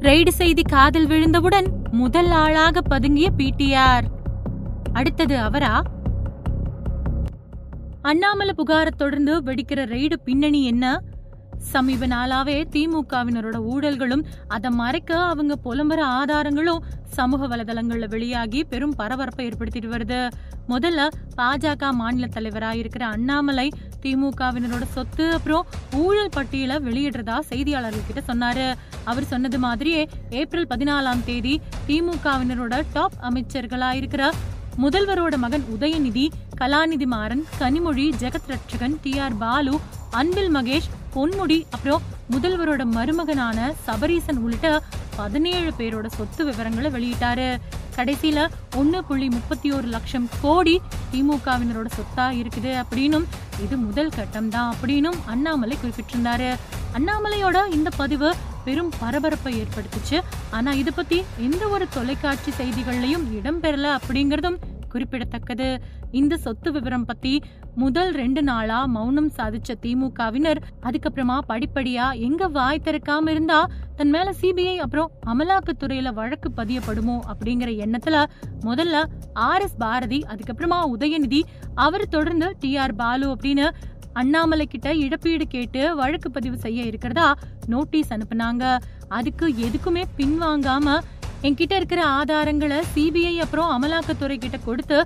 Raid செய்தி காதில் விழுந்தவுடன் முதல் ஆளாக பதுங்கிய பிடிஆர் அடுத்தது அவரா? அண்ணாமலை புகாரை தொடர்ந்து வெடிக்கிற ரெய்டு பின்னணி என்ன? சமீப நாளாவே திமுகவினரோட ஊழல்களும் அதை மறைக்க அவங்க புலம்புற ஆதாரங்களும் சமூக வலைதளங்கள்ல வெளியாகி பெரும் பரபரப்பை ஏற்படுத்திட்டு வருது. முதல்ல பாஜக மாநில தலைவரா இருக்கிற அண்ணாமலை திமுகவினரோட சொத்து அப்புறம் ஊழல் பட்டியலை வெளியிடுறதா செய்தியாளர்கள் கிட்ட சொன்னாரு. அவர் சொன்னது மாதிரியே ஏப்ரல் பதினாலாம் தேதி திமுகவினரோட டாப் அமைச்சர்களா இருக்கிற முதல்வரோட மகன் உதயநிதி கலாநிதி மாறன் கனிமொழி ஜெகத் ரட்சகன் டி ஆர் பாலு அன்பில் மகேஷ் பொன்முடி அப்புறம் முதல்வரோட மருமகனான சபரீசன் உள்ளிட்ட பதினேழு பேரோட சொத்து விவரங்களை வெளியிட்டாரு. கடைசியில ஒன்னு புள்ளி முப்பத்தி ஒரு லட்சம் கோடி திமுகவினரோட சொத்தா இருக்குது. அப்படின்னும் இது முதல் கட்டம் தான் அப்படின்னும் அண்ணாமலை குறிப்பிட்டிருந்தாரு. அண்ணாமலையோட இந்த பதிவு பெரும் பரபரப்பை ஏற்படுத்துச்சு. ஆனா இதை பத்தி எந்த ஒரு தொலைக்காட்சி செய்திகள்லையும் இடம்பெறல அப்படிங்கிறதும் குறிப்பிடத்தக்கது. இந்த சொத்து விவரம் பத்தி முதல் ரெண்டு நாளா மௌனம் சாதிச்ச திமுகவினர் அதுக்கப்புறமா படிப்படியா எங்க வாய் திறக்காம இருந்தா தன் மேல சிபிஐ அப்புறம் அமலாக்கத்துறையில வழக்கு பதியப்படுமோ அப்படிங்கிற எண்ணத்துல முதல்ல ஆர் எஸ் பாரதி அதுக்கப்புறமா உதயநிதி அவர் தொடர்ந்து டி ஆர் பாலு அப்படின்னு அண்ணாமலை கிட்ட இழப்பீடு கேட்டு வழக்கு பதிவு செய்ய இருக்கிறதா நோட்டீஸ் அனுப்புனாங்க. அதுக்கு எதுக்குமே பின்வாங்காம என்கிட்ட இருக்கிற ஆதாரங்களை சிபிஐ அப்புறம் அமலாக்கத்துறை கிட்ட கொடுத்து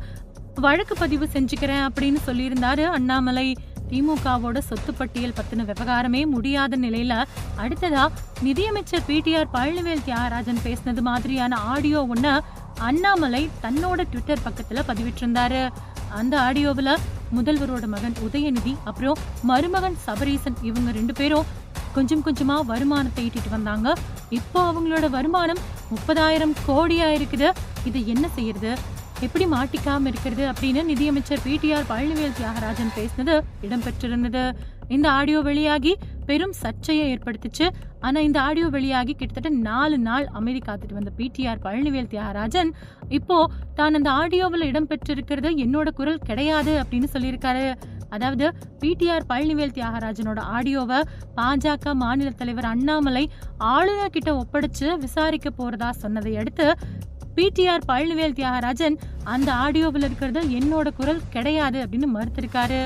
வழக்கு பதிவு செஞ்சுக்கிறேன் அப்படின்னு சொல்லியிருந்தாரு அண்ணாமலை. திமுகவோட சொத்து பட்டியல் பத்தின விவகாரமே முடியாத நிலையில அடுத்ததா நிதியமைச்சர் பிடிஆர் பழனிவேல் தியாகராஜன் பேசினது மாதிரியான ஆடியோ ஒன்ன அண்ணாமலை தன்னோட ட்விட்டர் பக்கத்துல பதிவிட்டிருந்தாரு. அந்த ஆடியோவில் முதல்வரோட மகன் உதயநிதி அப்புறம் மருமகன் சபரீசன் இவங்க ரெண்டு பேரும் கொஞ்சம் கொஞ்சமா வருமானத்தை ஈட்டிட்டு வந்தாங்க. இப்போ அவங்களோட வருமானம் முப்பதாயிரம் கோடியா இருக்குது. இது என்ன செய்யறது? எப்படி மாட்டிக்காம இருக்கிறது அப்படின்னு நிதியமைச்சர் பிடிஆர் பழனிவேல் தியாகராஜன் பேசினது இடம்பெற்றிருந்தது. இந்த ஆடியோ வெளியாகி பெரும் சர்ச்சையை ஏற்படுத்துச்சு. ஆனா இந்த ஆடியோ வெளியாகி கிட்டத்தட்ட நாலு நாள் அமைதி காத்துட்டு வந்த பிடிஆர் பழனிவேல் தியாகராஜன் இப்போ தான் அந்த ஆடியோவில் இடம்பெற்றிருக்கிறது என்னோட குரல் கிடையாது அப்படின்னு சொல்லியிருக்காரு. அதாவது பிடிஆர் பழனிவேல் தியாகராஜனோட ஆடியோவை பாஜக மாநில தலைவர் அண்ணாமலை ஆளுநர் கிட்ட ஒப்படைச்சு விசாரிக்க போறதா சொன்னதை அடுத்து பிடிஆர் பழனிவேல் தியாகராஜன் அந்த ஆடியோவில் இருக்கிறது என்னோட குரல் கிடையாது அப்படின்னு மறுத்திருக்காரு.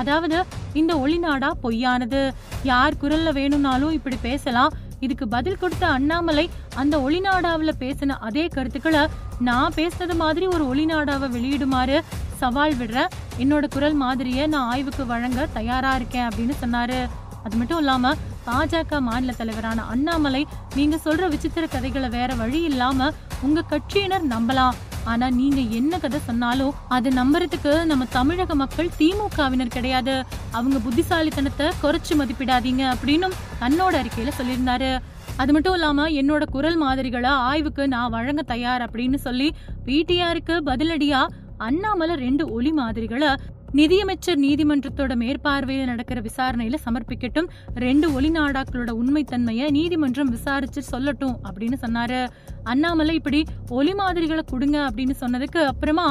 அதாவது இந்த ஒளிநாடா பொய்யானது. யார் குரல்ல வேணும்னாலும் இப்படி பேசலாம். இதுக்கு பதில் கொடுத்த அண்ணாமலை அந்த ஒளிநாடாவில் பேசின அதே கருத்துக்களை நான் பேசுனது மாதிரி ஒரு ஒளிநாடாவை வெளியிடுமாறு சவால் விடுறேன் என்னோட குரல் மாதிரியே நான் ஆய்வுக்கு வழங்க தயாரா இருக்கேன் அப்படின்னு சொன்னாரு. அது மட்டும் இல்லாம பாஜக மாநில தலைவரான அண்ணாமலை நீங்க சொல்ற விசித்திர கதைகளை வேற வழி இல்லாம உங்க கட்சியினர் நம்பலாம். ஆனா நீங்க என்ன கதை சொன்னாலும் அதை நம்புறதுக்கு நம்ம தமிழக மக்கள் திமுகவினர் கிடையாது. அவங்க புத்திசாலித்தனத்தை குறைச்சு மதிப்பிடாதீங்க அப்படின்னும் தன்னோட அறிக்கையில சொல்லியிருந்தாரு. அது மட்டும் இல்லாம என்னோட குரல் மாதிரிகளை ஆய்வுக்கு நான் வழங்க தயார் அப்படின்னு சொல்லி பிடிஆருக்கு பதிலடியா அண்ணாமலை ரெண்டு ஒளி மாதிரிகளை நிதியமைச்சர் நீதிமன்றத்தோட மேற்பார்வையில் நடக்கிற விசாரணையில சமர்ப்பிக்கட்டும். ரெண்டு ஒளிநாடாக்களோட உண்மைத்தன்மையை நீதிமன்றம் விசாரிச்சு சொல்லட்டும் அப்படின்னு சொன்னாரு. அண்ணாமலை இப்படி ஒலி மாதிரிகளை கொடுங்க அப்படின்னு சொன்னதுக்கு அப்புறமா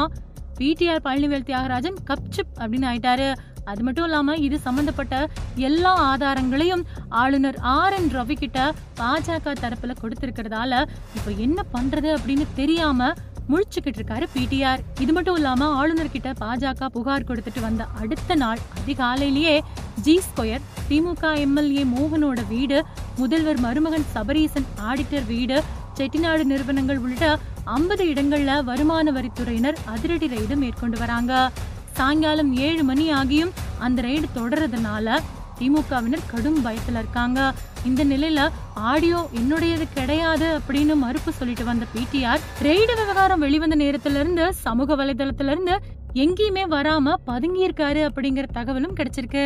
பிடிஆர் பழனிவேல் தியாகராஜன் கப்சிப் அப்படின்னு ஆயிட்டாரு. அது மட்டும் இல்லாம இது சம்பந்தப்பட்ட எல்லா ஆதாரங்களையும் ஆளுநர் ஆர் என் ரவி கிட்ட பாஜக தரப்புல கொடுத்திருக்கிறதால இப்ப என்ன பண்றது அப்படின்னு தெரியாம முழிச்சுக்கிட்டு இருக்காரு பிடிஆர் இது மட்டும் இல்லாம ஆளுநர் கிட்ட பாஜக புகார் கொடுத்துட்டு வந்த அடுத்த நாள் அதிகாலையிலேயே ஜி ஸ்கொயர் திமுக எம்எல்ஏ மோகனோட வீடு முதல்வர் மருமகன் சபரீசன் ஆடிட்டர் வீடு செட்டிநாடு நிறுவனங்கள் உள்ளிட்ட ஐம்பது இடங்கள்ல வருமான வரித்துறையினர் அதிரடி ரெய்டு மேற்கொண்டு வராங்க. சாயங்காலம் ஏழு மணி ஆகியும் அந்த ரெய்டு தொடர்றதுனால திமுகவினர் கடும் பயத்தில் இருக்காங்க. இந்த நிலையில ஆடியோ என்னுடையது கிடையாது அப்படின்னு மறுப்பு சொல்லிட்டு வந்த பிடிஆர் ரெய்டு விவகாரம் வெளிவந்த நேரத்துல இருந்து சமூக வலைதளத்துல இருந்து எங்கேயுமே வராம பதுங்கி இருக்காரு அப்படிங்கிற தகவலும் கிடைச்சிருக்கு.